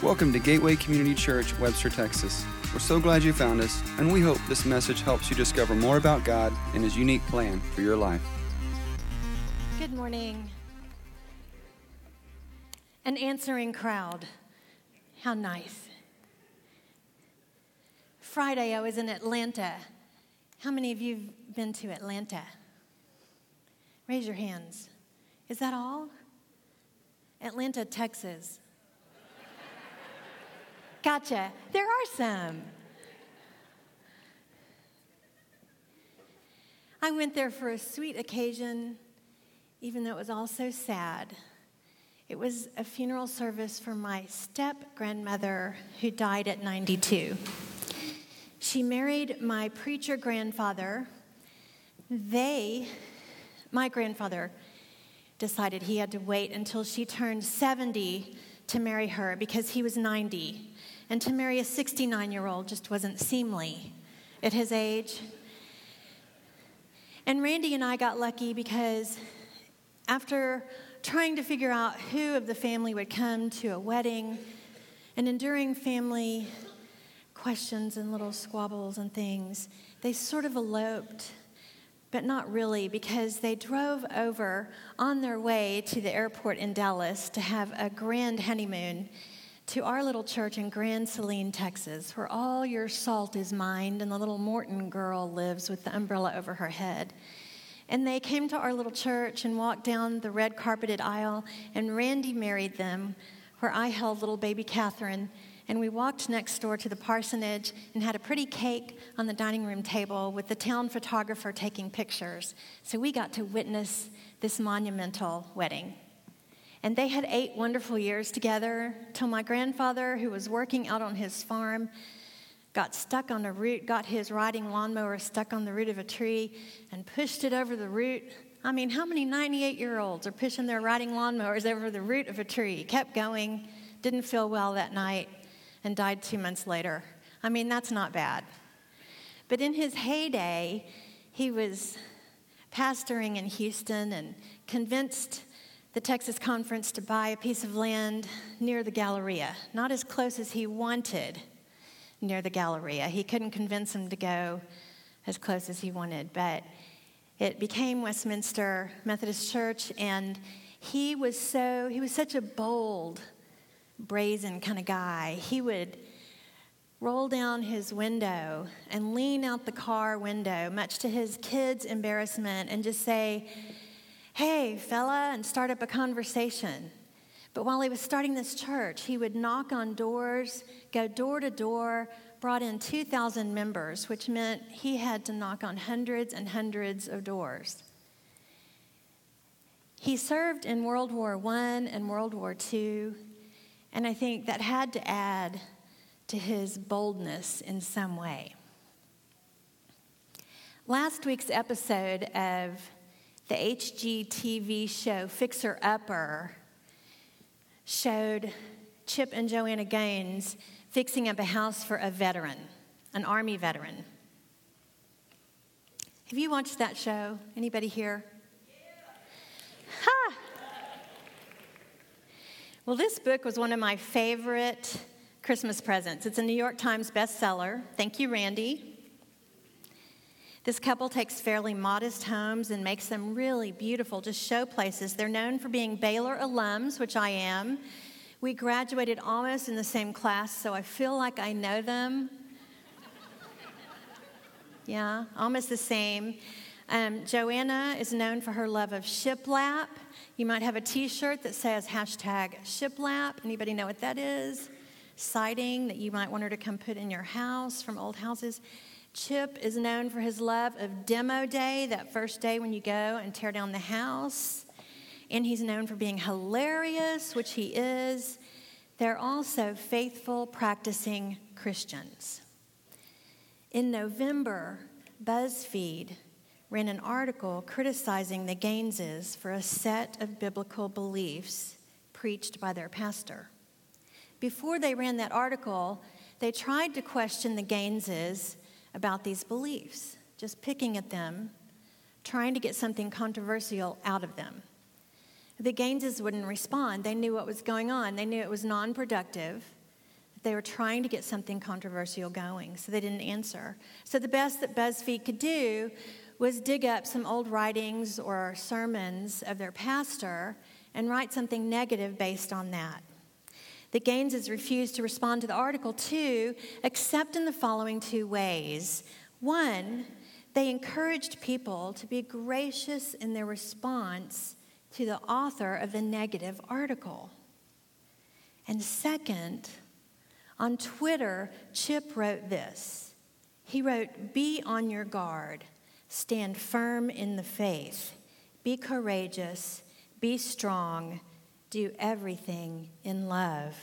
Welcome to Gateway Community Church, Webster, Texas. We're so glad you found us, and we hope this message helps you discover more about God and His unique plan for your life. Good morning. An answering crowd. How nice. Friday, I was in Atlanta. How many of you have been to Atlanta? Raise your hands. Is that all? Atlanta, Texas. Gotcha. There are some. I went there for a sweet occasion, even though it was all so sad. It was a funeral service for my step grandmother who died at 92. She married my preacher grandfather. They, my grandfather, decided he had to wait until she turned 70 to marry her because he was 90. And to marry a 69 year old just wasn't seemly at his age. And Randy and I got lucky because after trying to figure out who of the family would come to a wedding and enduring family questions and little squabbles and things, they sort of eloped, but not really, because they drove over on their way to the airport in Dallas to have a grand honeymoon to our little church in Grand Saline, Texas, where all your salt is mined and the little Morton girl lives with the umbrella over her head. And they came to our little church and walked down the red carpeted aisle, and Randy married them, where I held little baby Catherine. And we walked next door to the parsonage and had a pretty cake on the dining room table with the town photographer taking pictures. So we got to witness this monumental wedding. And they had eight wonderful years together till my grandfather, who was working out on his farm, got stuck on a root, got his riding lawnmower stuck on the root of a tree, and pushed it over the root. I mean, how many 98 year olds are pushing their riding lawnmowers over the root of a tree? Kept going, didn't feel well that night, and died two months later. I mean, that's not bad. But in his heyday, he was pastoring in Houston and convinced the Texas conference to buy a piece of land near the Galleria, not as close as he wanted near the Galleria. He couldn't convince him to go as close as he wanted, but it became Westminster Methodist Church, and he was so he was such a bold, brazen kind of guy. He would roll down his window and lean out the car window, much to his kids' embarrassment, and just say, hey, fella, and start up a conversation. But while he was starting this church, he would knock on doors, go door to door, brought in 2,000 members, which meant he had to knock on hundreds and hundreds of doors. He served in World War I and World War II, and I think that had to add to his boldness in some way. Last week's episode of the HGTV show Fixer Upper showed Chip and Joanna Gaines fixing up a house for a veteran, an Army veteran. Have you watched that show? Anybody here? Ha! Well, this book was one of my favorite Christmas presents. It's a New York Times bestseller. Thank you, Randy. This couple takes fairly modest homes and makes them really beautiful, just show places. They're known for being Baylor alums, which I am. We graduated almost in the same class, so I feel like I know them. yeah, almost the same. Um, Joanna is known for her love of shiplap. You might have a T-shirt that says hashtag shiplap. Anybody know what that is? Siding that you might want her to come put in your house from old houses. Chip is known for his love of demo day, that first day when you go and tear down the house. And he's known for being hilarious, which he is. They're also faithful, practicing Christians. In November, BuzzFeed ran an article criticizing the Gaineses for a set of biblical beliefs preached by their pastor. Before they ran that article, they tried to question the Gaineses about these beliefs, just picking at them, trying to get something controversial out of them. The Gaineses wouldn't respond. They knew what was going on, they knew it was non productive, They were trying to get something controversial going, so they didn't answer. So the best that BuzzFeed could do was dig up some old writings or sermons of their pastor and write something negative based on that. The Gaineses refused to respond to the article, too, except in the following two ways. One, they encouraged people to be gracious in their response to the author of the negative article. And second, on Twitter, Chip wrote this. He wrote, Be on your guard, stand firm in the faith, be courageous, be strong, do everything in love.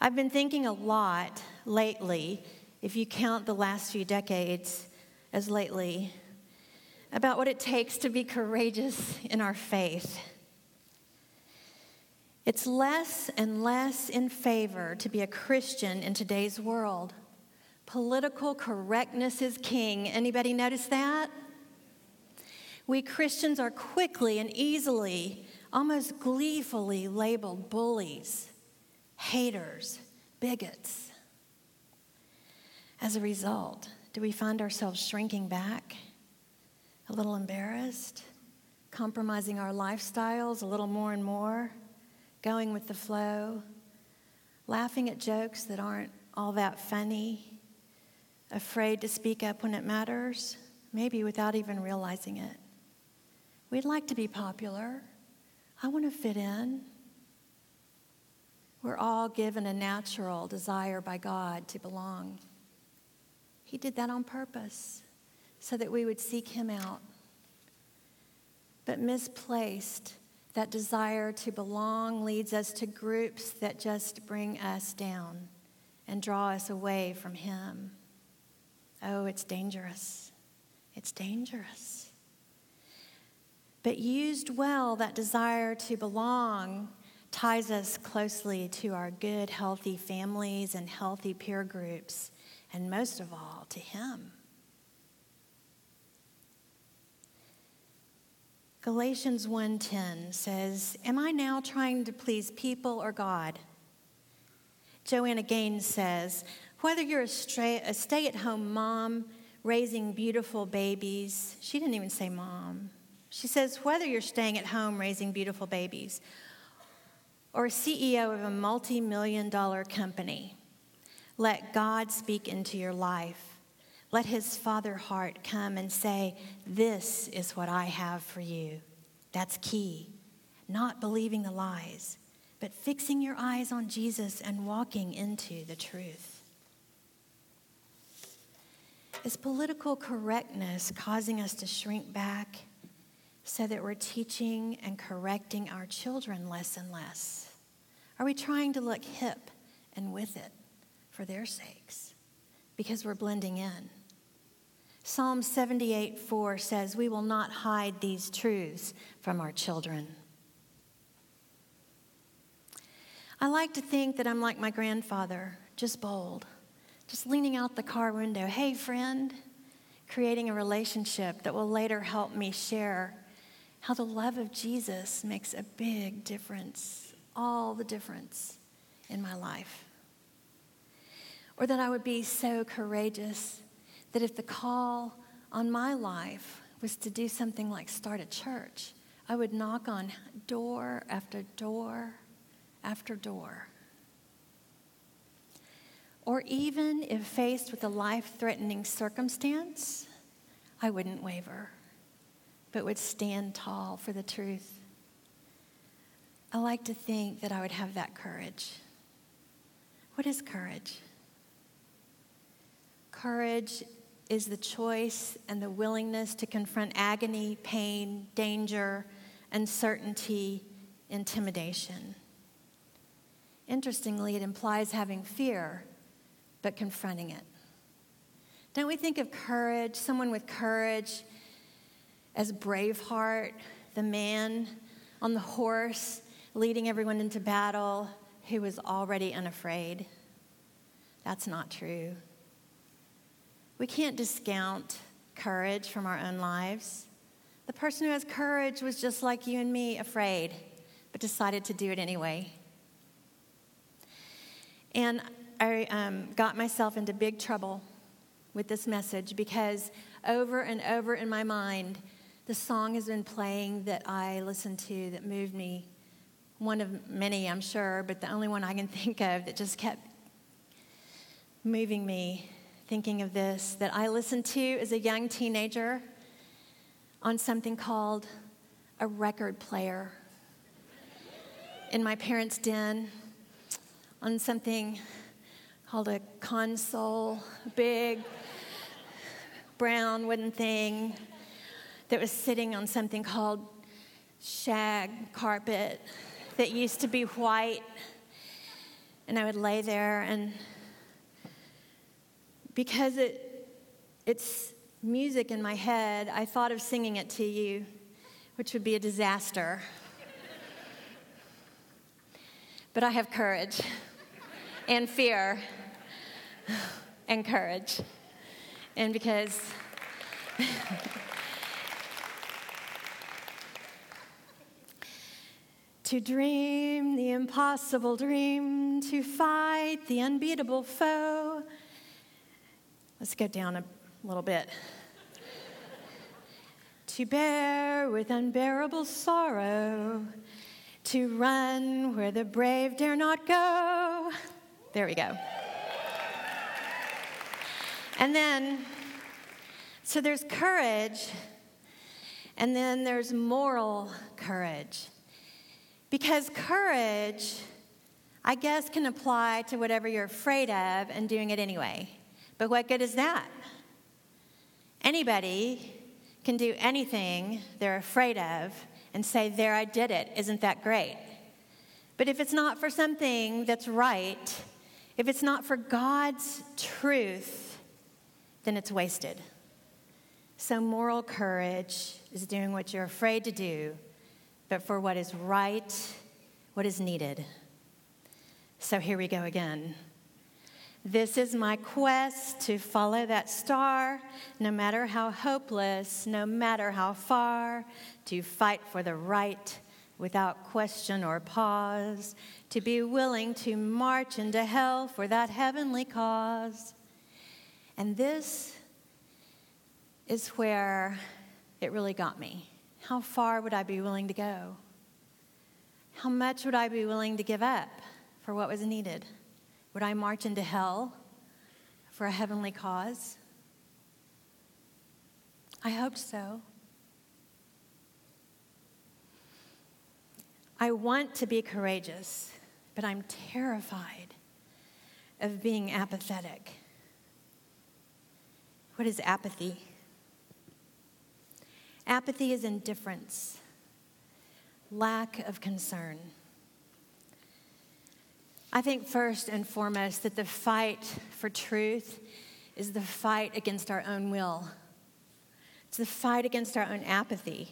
I've been thinking a lot lately, if you count the last few decades as lately, about what it takes to be courageous in our faith. It's less and less in favor to be a Christian in today's world. Political correctness is king. Anybody notice that? We Christians are quickly and easily, almost gleefully labeled bullies, haters, bigots. As a result, do we find ourselves shrinking back, a little embarrassed, compromising our lifestyles a little more and more? going with the flow, laughing at jokes that aren't all that funny, afraid to speak up when it matters, maybe without even realizing it. We'd like to be popular. I want to fit in. We're all given a natural desire by God to belong. He did that on purpose so that we would seek Him out. But misplaced, that desire to belong leads us to groups that just bring us down and draw us away from Him. Oh, it's dangerous. It's dangerous. But used well, that desire to belong ties us closely to our good, healthy families and healthy peer groups, and most of all, to Him. Galatians 1:10 says, "Am I now trying to please people or God?" Joanna Gaines says, "Whether you're a, a stay-at-home mom raising beautiful babies, she didn't even say mom. She says whether you're staying at home raising beautiful babies or a CEO of a multi-million dollar company, let God speak into your life let his father heart come and say, This is what I have for you. That's key. Not believing the lies, but fixing your eyes on Jesus and walking into the truth. Is political correctness causing us to shrink back so that we're teaching and correcting our children less and less? Are we trying to look hip and with it for their sakes because we're blending in? Psalm 78 4 says, We will not hide these truths from our children. I like to think that I'm like my grandfather, just bold, just leaning out the car window. Hey, friend, creating a relationship that will later help me share how the love of Jesus makes a big difference, all the difference in my life. Or that I would be so courageous that if the call on my life was to do something like start a church, I would knock on door after door after door. Or even if faced with a life threatening circumstance, I wouldn't waver, but would stand tall for the truth. I like to think that I would have that courage. What is courage? Courage is the choice and the willingness to confront agony, pain, danger, uncertainty, intimidation. Interestingly, it implies having fear, but confronting it. Don't we think of courage, someone with courage, as Braveheart, the man on the horse leading everyone into battle who was already unafraid? That's not true. We can't discount courage from our own lives. The person who has courage was just like you and me, afraid, but decided to do it anyway. And I um, got myself into big trouble with this message because over and over in my mind, the song has been playing that I listened to that moved me. One of many, I'm sure, but the only one I can think of that just kept moving me thinking of this that I listened to as a young teenager on something called a record player in my parents' den on something called a console, big brown wooden thing that was sitting on something called shag carpet that used to be white. And I would lay there, and because it, it's music in my head, I thought of singing it to you, which would be a disaster. but I have courage and fear and courage. And because to dream the impossible dream, to fight the unbeatable foe. Let's go down a little bit. to bear with unbearable sorrow, to run where the brave dare not go. There we go. And then, so there's courage, and then there's moral courage. Because courage, I guess, can apply to whatever you're afraid of and doing it anyway. But what good is that? Anybody can do anything they're afraid of and say, There, I did it. Isn't that great? But if it's not for something that's right, if it's not for God's truth, then it's wasted. So, moral courage is doing what you're afraid to do, but for what is right, what is needed. So, here we go again. This is my quest to follow that star, no matter how hopeless, no matter how far, to fight for the right without question or pause, to be willing to march into hell for that heavenly cause. And this is where it really got me. How far would I be willing to go? How much would I be willing to give up for what was needed? Would I march into hell for a heavenly cause? I hoped so. I want to be courageous, but I'm terrified of being apathetic. What is apathy? Apathy is indifference, lack of concern. I think first and foremost that the fight for truth is the fight against our own will. It's the fight against our own apathy,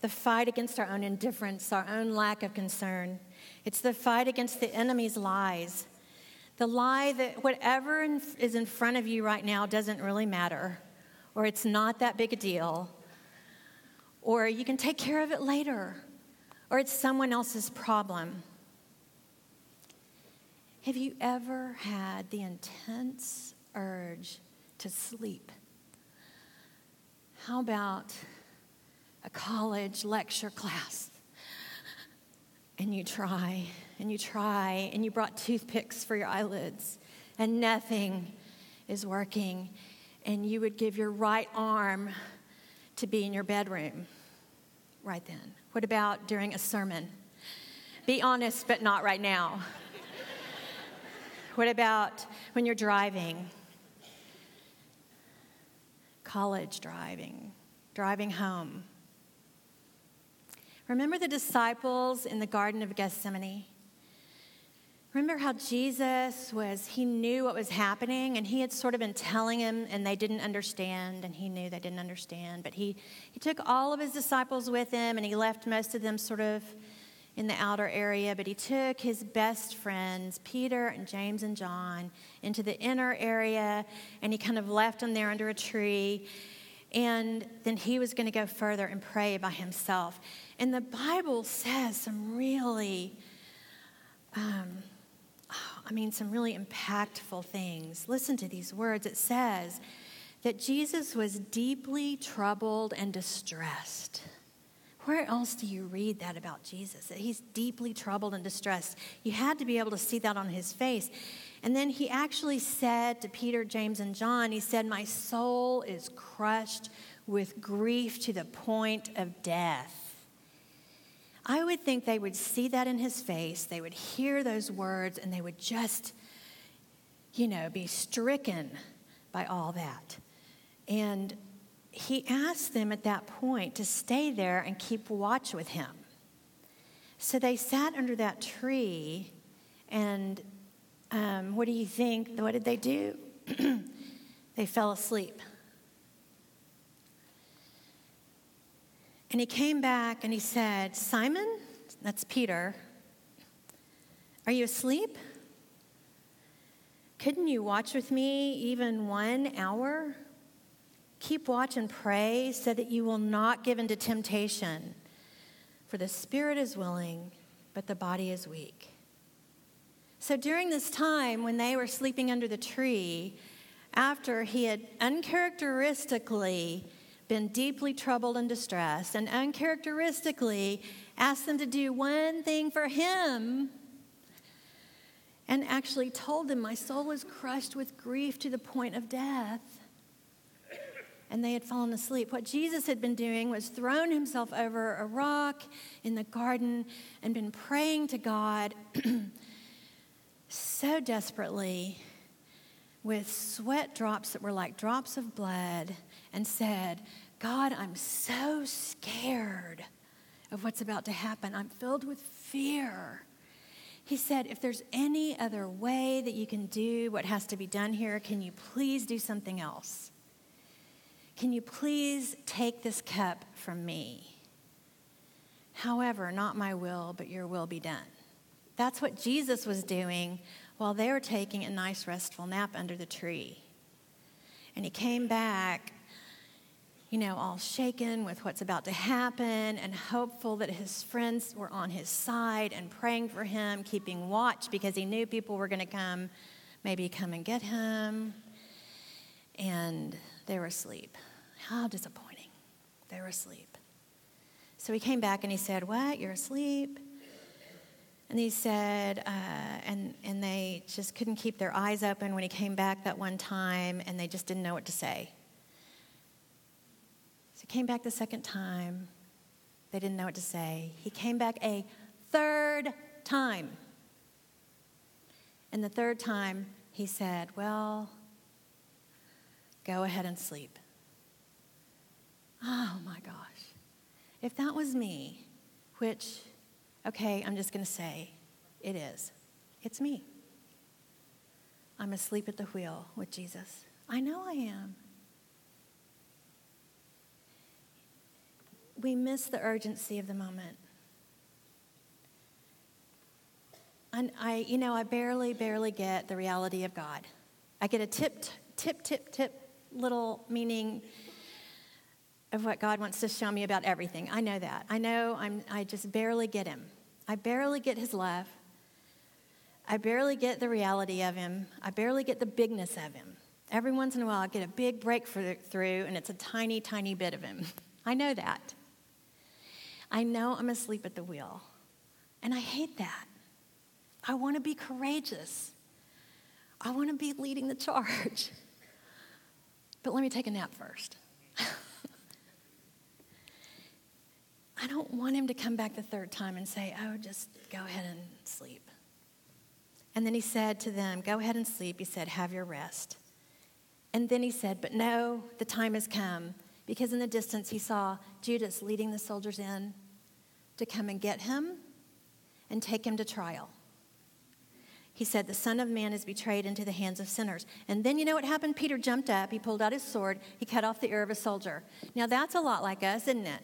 the fight against our own indifference, our own lack of concern. It's the fight against the enemy's lies, the lie that whatever is in front of you right now doesn't really matter, or it's not that big a deal, or you can take care of it later, or it's someone else's problem. Have you ever had the intense urge to sleep? How about a college lecture class? And you try and you try and you brought toothpicks for your eyelids and nothing is working. And you would give your right arm to be in your bedroom right then? What about during a sermon? Be honest, but not right now. what about when you're driving? College driving, driving home. Remember the disciples in the Garden of Gethsemane? Remember how Jesus was, he knew what was happening and he had sort of been telling him and they didn't understand and he knew they didn't understand. But he, he took all of his disciples with him and he left most of them sort of in the outer area. But he took his best friends, Peter and James and John, into the inner area and he kind of left them there under a tree. And then he was going to go further and pray by himself. And the Bible says some really. Um, I mean, some really impactful things. Listen to these words. It says that Jesus was deeply troubled and distressed. Where else do you read that about Jesus? That he's deeply troubled and distressed. You had to be able to see that on his face. And then he actually said to Peter, James, and John, he said, My soul is crushed with grief to the point of death. I would think they would see that in his face, they would hear those words, and they would just, you know, be stricken by all that. And he asked them at that point to stay there and keep watch with him. So they sat under that tree, and um, what do you think? What did they do? they fell asleep. And he came back and he said, Simon, that's Peter, are you asleep? Couldn't you watch with me even one hour? Keep watch and pray so that you will not give into temptation. For the spirit is willing, but the body is weak. So during this time when they were sleeping under the tree, after he had uncharacteristically been deeply troubled and distressed, and uncharacteristically asked them to do one thing for him, and actually told them, My soul was crushed with grief to the point of death. And they had fallen asleep. What Jesus had been doing was thrown himself over a rock in the garden and been praying to God so desperately with sweat drops that were like drops of blood and said, God, I'm so scared of what's about to happen. I'm filled with fear. He said, If there's any other way that you can do what has to be done here, can you please do something else? Can you please take this cup from me? However, not my will, but your will be done. That's what Jesus was doing while they were taking a nice, restful nap under the tree. And he came back you know, all shaken with what's about to happen and hopeful that his friends were on his side and praying for him, keeping watch because he knew people were going to come, maybe come and get him. And they were asleep. How disappointing. They were asleep. So he came back and he said, What? You're asleep? And he said, uh, and, and they just couldn't keep their eyes open when he came back that one time, and they just didn't know what to say. So he came back the second time. They didn't know what to say. He came back a third time. And the third time, he said, Well, go ahead and sleep. Oh my gosh. If that was me, which, okay, I'm just going to say it is, it's me. I'm asleep at the wheel with Jesus. I know I am. We miss the urgency of the moment. And I, you know, I barely, barely get the reality of God. I get a tip, tip, tip, tip little meaning of what God wants to show me about everything. I know that. I know I'm, I just barely get Him. I barely get His love. I barely get the reality of Him. I barely get the bigness of Him. Every once in a while, I get a big breakthrough, and it's a tiny, tiny bit of Him. I know that. I know I'm asleep at the wheel. And I hate that. I want to be courageous. I want to be leading the charge. But let me take a nap first. I don't want him to come back the third time and say, Oh, just go ahead and sleep. And then he said to them, Go ahead and sleep. He said, Have your rest. And then he said, But no, the time has come. Because in the distance he saw Judas leading the soldiers in to come and get him and take him to trial. He said, The Son of Man is betrayed into the hands of sinners. And then you know what happened? Peter jumped up, he pulled out his sword, he cut off the ear of a soldier. Now that's a lot like us, isn't it?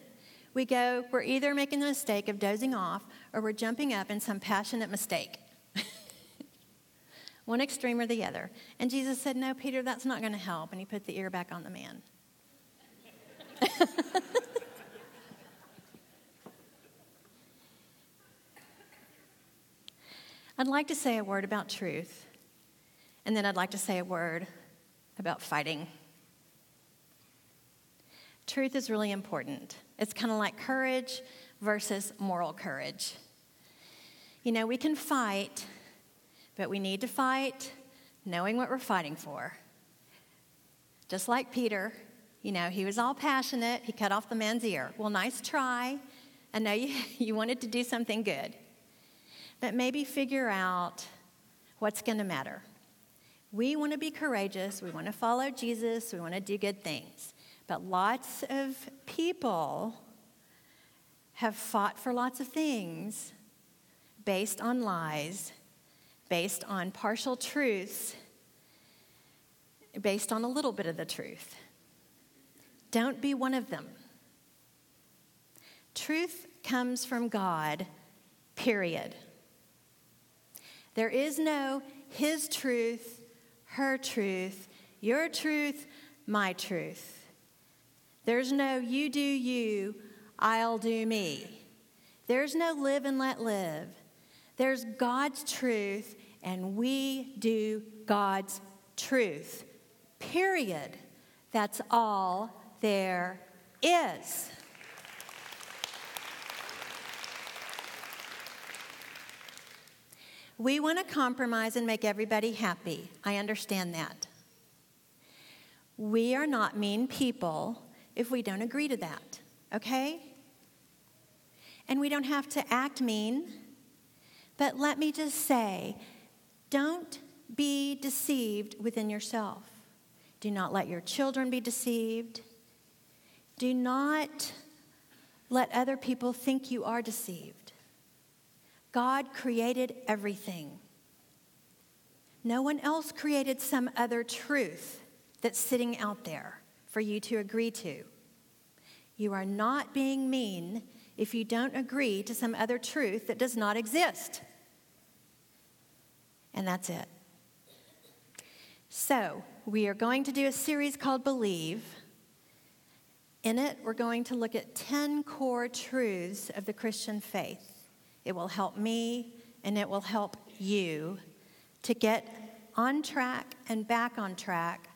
We go, we're either making the mistake of dozing off or we're jumping up in some passionate mistake. One extreme or the other. And Jesus said, No, Peter, that's not going to help. And he put the ear back on the man. I'd like to say a word about truth, and then I'd like to say a word about fighting. Truth is really important. It's kind of like courage versus moral courage. You know, we can fight, but we need to fight knowing what we're fighting for. Just like Peter, you know, he was all passionate. He cut off the man's ear. Well, nice try. I know you, you wanted to do something good. But maybe figure out what's going to matter. We want to be courageous. We want to follow Jesus. We want to do good things. But lots of people have fought for lots of things based on lies, based on partial truths, based on a little bit of the truth. Don't be one of them. Truth comes from God, period. There is no his truth, her truth, your truth, my truth. There's no you do you, I'll do me. There's no live and let live. There's God's truth, and we do God's truth. Period. That's all there is. We want to compromise and make everybody happy. I understand that. We are not mean people if we don't agree to that, okay? And we don't have to act mean, but let me just say don't be deceived within yourself. Do not let your children be deceived. Do not let other people think you are deceived. God created everything. No one else created some other truth that's sitting out there for you to agree to. You are not being mean if you don't agree to some other truth that does not exist. And that's it. So, we are going to do a series called Believe. In it, we're going to look at 10 core truths of the Christian faith. It will help me and it will help you to get on track and back on track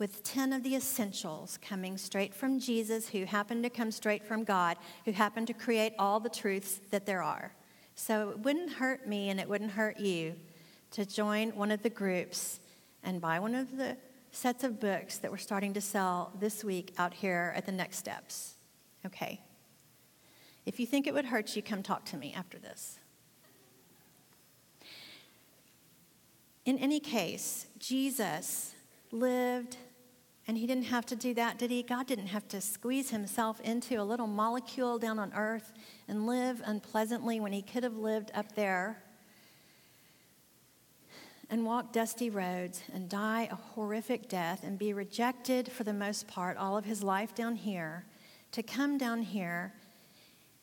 with 10 of the essentials coming straight from Jesus, who happened to come straight from God, who happened to create all the truths that there are. So it wouldn't hurt me and it wouldn't hurt you to join one of the groups and buy one of the sets of books that we're starting to sell this week out here at the next steps. Okay. If you think it would hurt you, come talk to me after this. In any case, Jesus lived, and he didn't have to do that, did he? God didn't have to squeeze himself into a little molecule down on earth and live unpleasantly when he could have lived up there and walk dusty roads and die a horrific death and be rejected for the most part all of his life down here to come down here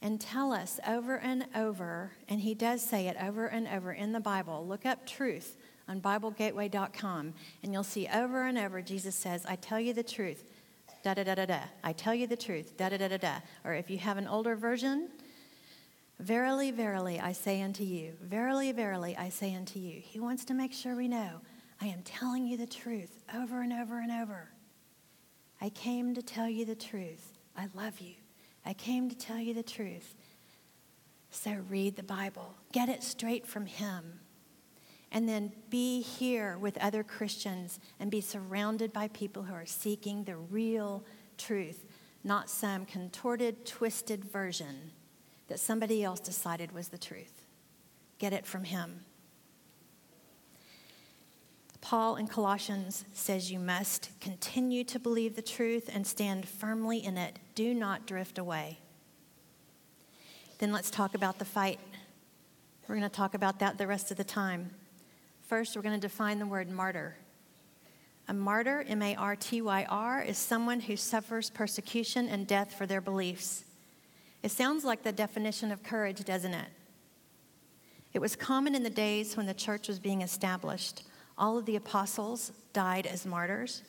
and tell us over and over, and he does say it over and over in the Bible. Look up truth on BibleGateway.com, and you'll see over and over Jesus says, I tell you the truth, da da da da da. I tell you the truth, da da da da da. Or if you have an older version, Verily, verily, I say unto you, verily, verily, I say unto you. He wants to make sure we know I am telling you the truth over and over and over. I came to tell you the truth. I love you. I came to tell you the truth. So read the Bible, get it straight from Him. And then be here with other Christians and be surrounded by people who are seeking the real truth, not some contorted, twisted version that somebody else decided was the truth. Get it from Him. Paul in Colossians says you must continue to believe the truth and stand firmly in it. Do not drift away. Then let's talk about the fight. We're going to talk about that the rest of the time. First, we're going to define the word martyr. A martyr, M A R T Y R, is someone who suffers persecution and death for their beliefs. It sounds like the definition of courage, doesn't it? It was common in the days when the church was being established all of the apostles died as martyrs.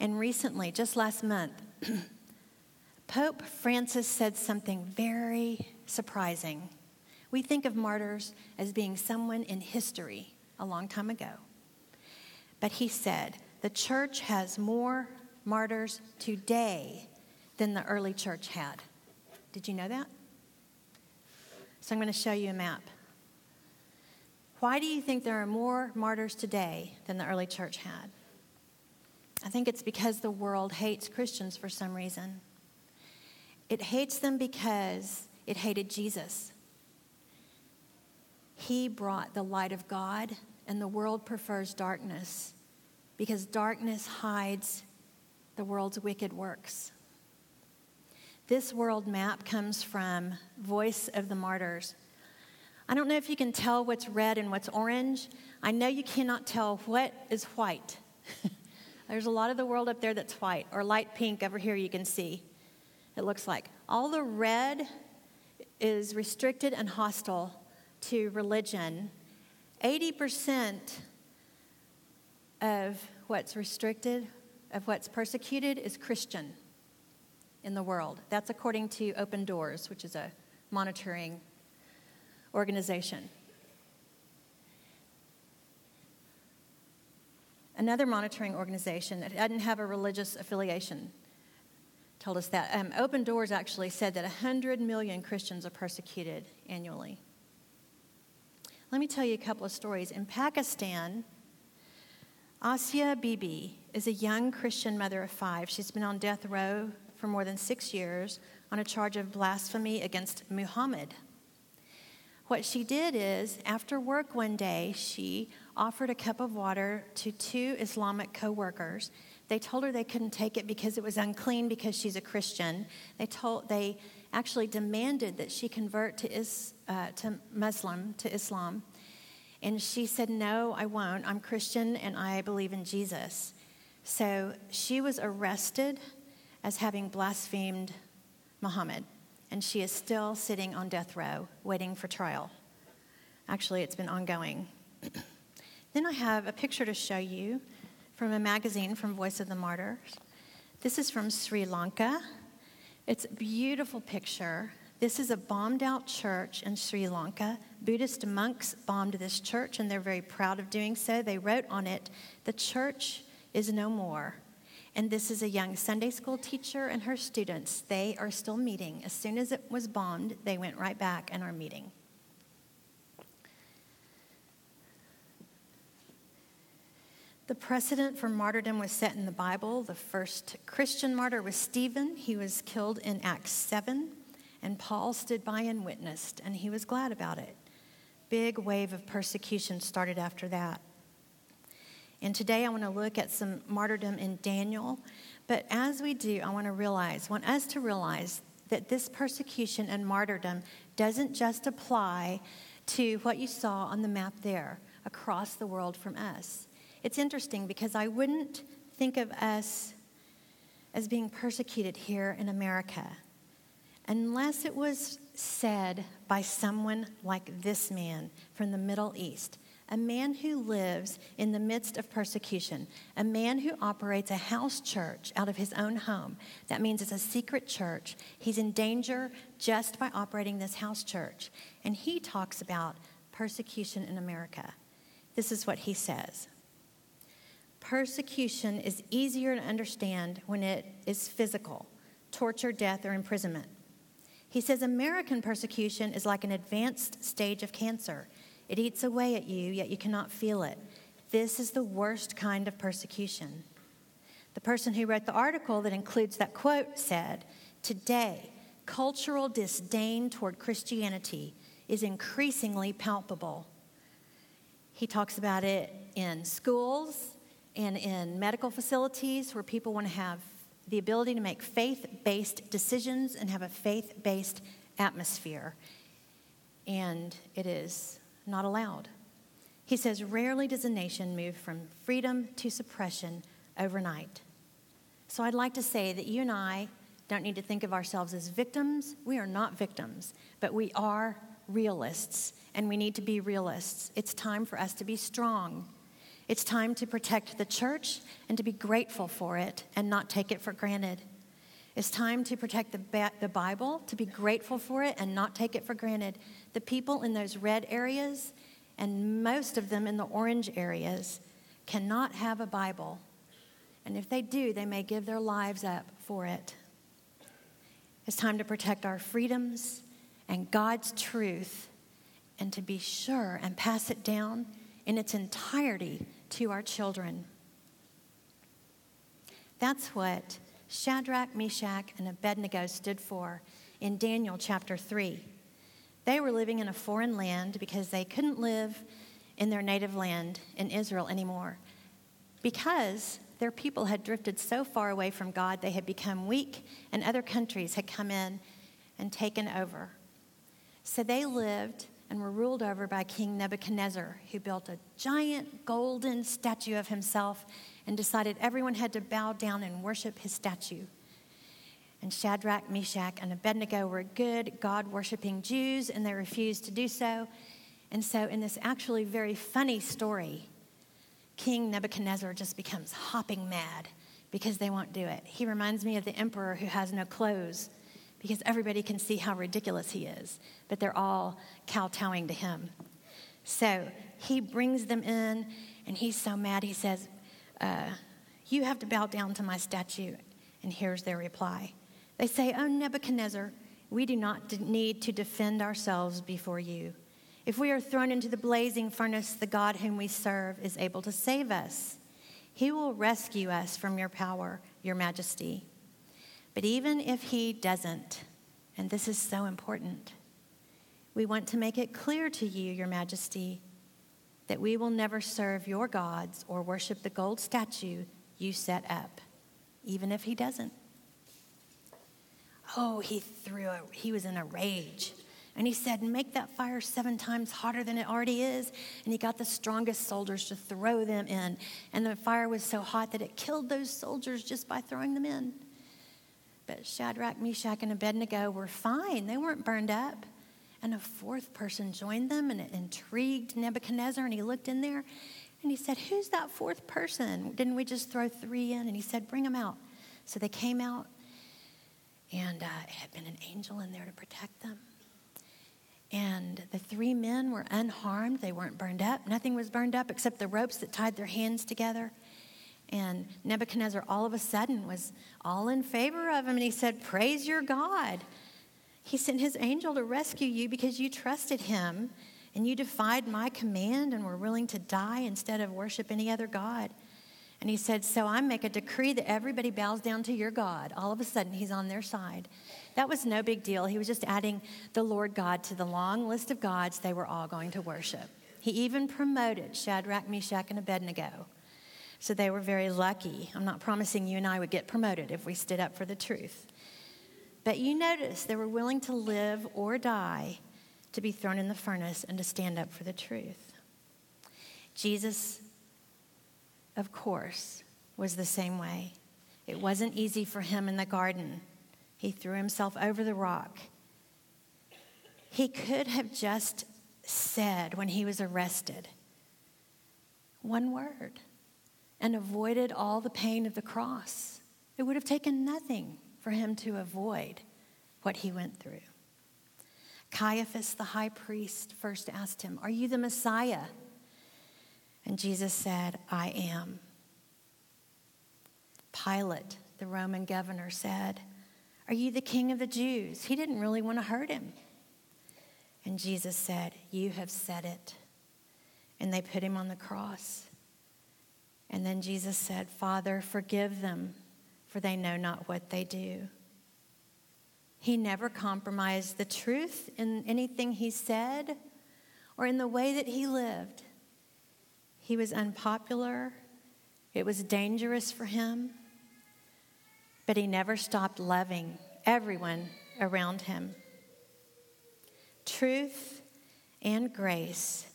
And recently, just last month, Pope Francis said something very surprising. We think of martyrs as being someone in history a long time ago. But he said, the church has more martyrs today than the early church had. Did you know that? So I'm going to show you a map. Why do you think there are more martyrs today than the early church had? I think it's because the world hates Christians for some reason. It hates them because it hated Jesus. He brought the light of God, and the world prefers darkness because darkness hides the world's wicked works. This world map comes from Voice of the Martyrs. I don't know if you can tell what's red and what's orange. I know you cannot tell what is white. There's a lot of the world up there that's white, or light pink over here you can see. It looks like. All the red is restricted and hostile to religion. 80% of what's restricted, of what's persecuted, is Christian in the world. That's according to Open Doors, which is a monitoring organization. Another monitoring organization that doesn't have a religious affiliation told us that. Um, Open Doors actually said that 100 million Christians are persecuted annually. Let me tell you a couple of stories. In Pakistan, Asia Bibi is a young Christian mother of five. She's been on death row for more than six years on a charge of blasphemy against Muhammad. What she did is, after work one day, she offered a cup of water to two Islamic co workers. They told her they couldn't take it because it was unclean because she's a Christian. They, told, they actually demanded that she convert to, is, uh, to Muslim, to Islam. And she said, No, I won't. I'm Christian and I believe in Jesus. So she was arrested as having blasphemed Muhammad and she is still sitting on death row waiting for trial. Actually, it's been ongoing. then I have a picture to show you from a magazine from Voice of the Martyrs. This is from Sri Lanka. It's a beautiful picture. This is a bombed out church in Sri Lanka. Buddhist monks bombed this church, and they're very proud of doing so. They wrote on it, The church is no more. And this is a young Sunday school teacher and her students. They are still meeting. As soon as it was bombed, they went right back and are meeting. The precedent for martyrdom was set in the Bible. The first Christian martyr was Stephen. He was killed in Acts 7, and Paul stood by and witnessed, and he was glad about it. Big wave of persecution started after that. And today I want to look at some martyrdom in Daniel. But as we do, I want to realize, want us to realize that this persecution and martyrdom doesn't just apply to what you saw on the map there across the world from us. It's interesting because I wouldn't think of us as being persecuted here in America unless it was said by someone like this man from the Middle East a man who lives in the midst of persecution, a man who operates a house church out of his own home. That means it's a secret church. He's in danger just by operating this house church. And he talks about persecution in America. This is what he says Persecution is easier to understand when it is physical torture, death, or imprisonment. He says American persecution is like an advanced stage of cancer. It eats away at you, yet you cannot feel it. This is the worst kind of persecution. The person who wrote the article that includes that quote said, Today, cultural disdain toward Christianity is increasingly palpable. He talks about it in schools and in medical facilities where people want to have the ability to make faith based decisions and have a faith based atmosphere. And it is not allowed. He says, Rarely does a nation move from freedom to suppression overnight. So I'd like to say that you and I don't need to think of ourselves as victims. We are not victims, but we are realists, and we need to be realists. It's time for us to be strong. It's time to protect the church and to be grateful for it and not take it for granted. It's time to protect the, ba- the Bible, to be grateful for it and not take it for granted. The people in those red areas, and most of them in the orange areas, cannot have a Bible. And if they do, they may give their lives up for it. It's time to protect our freedoms and God's truth and to be sure and pass it down in its entirety to our children. That's what Shadrach, Meshach, and Abednego stood for in Daniel chapter 3. They were living in a foreign land because they couldn't live in their native land in Israel anymore. Because their people had drifted so far away from God, they had become weak, and other countries had come in and taken over. So they lived and were ruled over by King Nebuchadnezzar, who built a giant golden statue of himself and decided everyone had to bow down and worship his statue. And Shadrach, Meshach, and Abednego were good, God worshiping Jews, and they refused to do so. And so, in this actually very funny story, King Nebuchadnezzar just becomes hopping mad because they won't do it. He reminds me of the emperor who has no clothes because everybody can see how ridiculous he is, but they're all kowtowing to him. So he brings them in, and he's so mad, he says, uh, You have to bow down to my statue. And here's their reply They say, Oh, Nebuchadnezzar, we do not need to defend ourselves before you. If we are thrown into the blazing furnace, the God whom we serve is able to save us. He will rescue us from your power, your majesty. But even if he doesn't, and this is so important, we want to make it clear to you, your majesty, that we will never serve your gods or worship the gold statue you set up, even if he doesn't. Oh, he threw a, he was in a rage. And he said, Make that fire seven times hotter than it already is. And he got the strongest soldiers to throw them in. And the fire was so hot that it killed those soldiers just by throwing them in. But Shadrach, Meshach, and Abednego were fine. They weren't burned up. And a fourth person joined them, and it intrigued Nebuchadnezzar. And he looked in there and he said, Who's that fourth person? Didn't we just throw three in? And he said, Bring them out. So they came out, and uh, it had been an angel in there to protect them. And the three men were unharmed. They weren't burned up. Nothing was burned up except the ropes that tied their hands together. And Nebuchadnezzar all of a sudden was all in favor of him, and he said, Praise your God. He sent his angel to rescue you because you trusted him and you defied my command and were willing to die instead of worship any other God. And he said, So I make a decree that everybody bows down to your God. All of a sudden, he's on their side. That was no big deal. He was just adding the Lord God to the long list of gods they were all going to worship. He even promoted Shadrach, Meshach, and Abednego. So they were very lucky. I'm not promising you and I would get promoted if we stood up for the truth. But you notice they were willing to live or die to be thrown in the furnace and to stand up for the truth. Jesus, of course, was the same way. It wasn't easy for him in the garden. He threw himself over the rock. He could have just said when he was arrested one word and avoided all the pain of the cross. It would have taken nothing for him to avoid what he went through. Caiaphas, the high priest, first asked him, Are you the Messiah? And Jesus said, I am. Pilate, the Roman governor, said, Are you the king of the Jews? He didn't really want to hurt him. And Jesus said, You have said it. And they put him on the cross. And then Jesus said, Father, forgive them, for they know not what they do. He never compromised the truth in anything he said or in the way that he lived. He was unpopular, it was dangerous for him, but he never stopped loving everyone around him. Truth and grace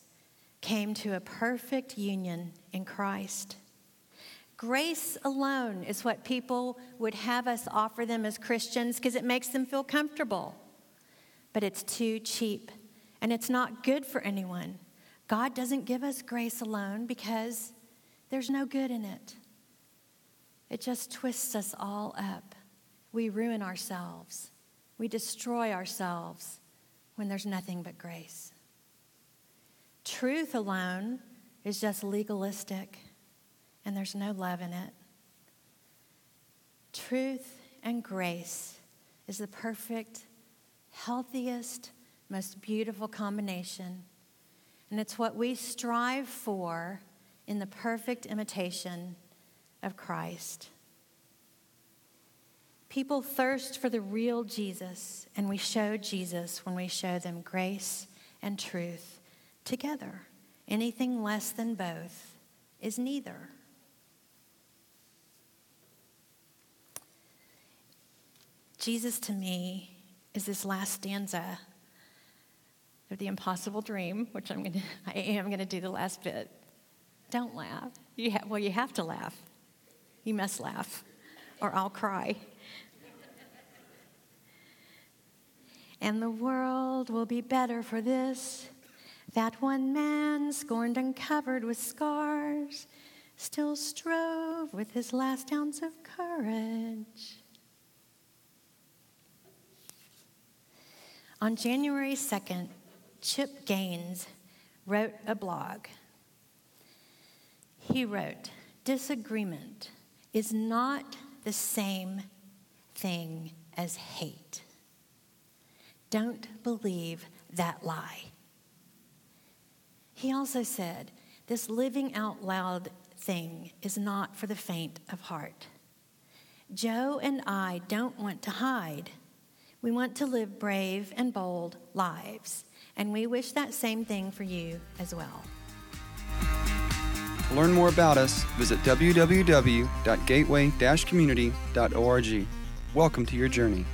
came to a perfect union in Christ. Grace alone is what people would have us offer them as Christians because it makes them feel comfortable. But it's too cheap and it's not good for anyone. God doesn't give us grace alone because there's no good in it. It just twists us all up we ruin ourselves. We destroy ourselves when there's nothing but grace. Truth alone is just legalistic, and there's no love in it. Truth and grace is the perfect, healthiest, most beautiful combination. And it's what we strive for in the perfect imitation of Christ. People thirst for the real Jesus, and we show Jesus when we show them grace and truth together. Anything less than both is neither. Jesus to me is this last stanza of the impossible dream, which I'm gonna, I am gonna do the last bit. Don't laugh. You ha- well, you have to laugh. You must laugh, or I'll cry. and the world will be better for this. That one man, scorned and covered with scars, still strove with his last ounce of courage. On January 2nd, Chip Gaines wrote a blog. He wrote, Disagreement is not the same thing as hate. Don't believe that lie. He also said, This living out loud thing is not for the faint of heart. Jo and I don't want to hide. We want to live brave and bold lives, and we wish that same thing for you as well. To learn more about us, visit www.gateway-community.org. Welcome to your journey.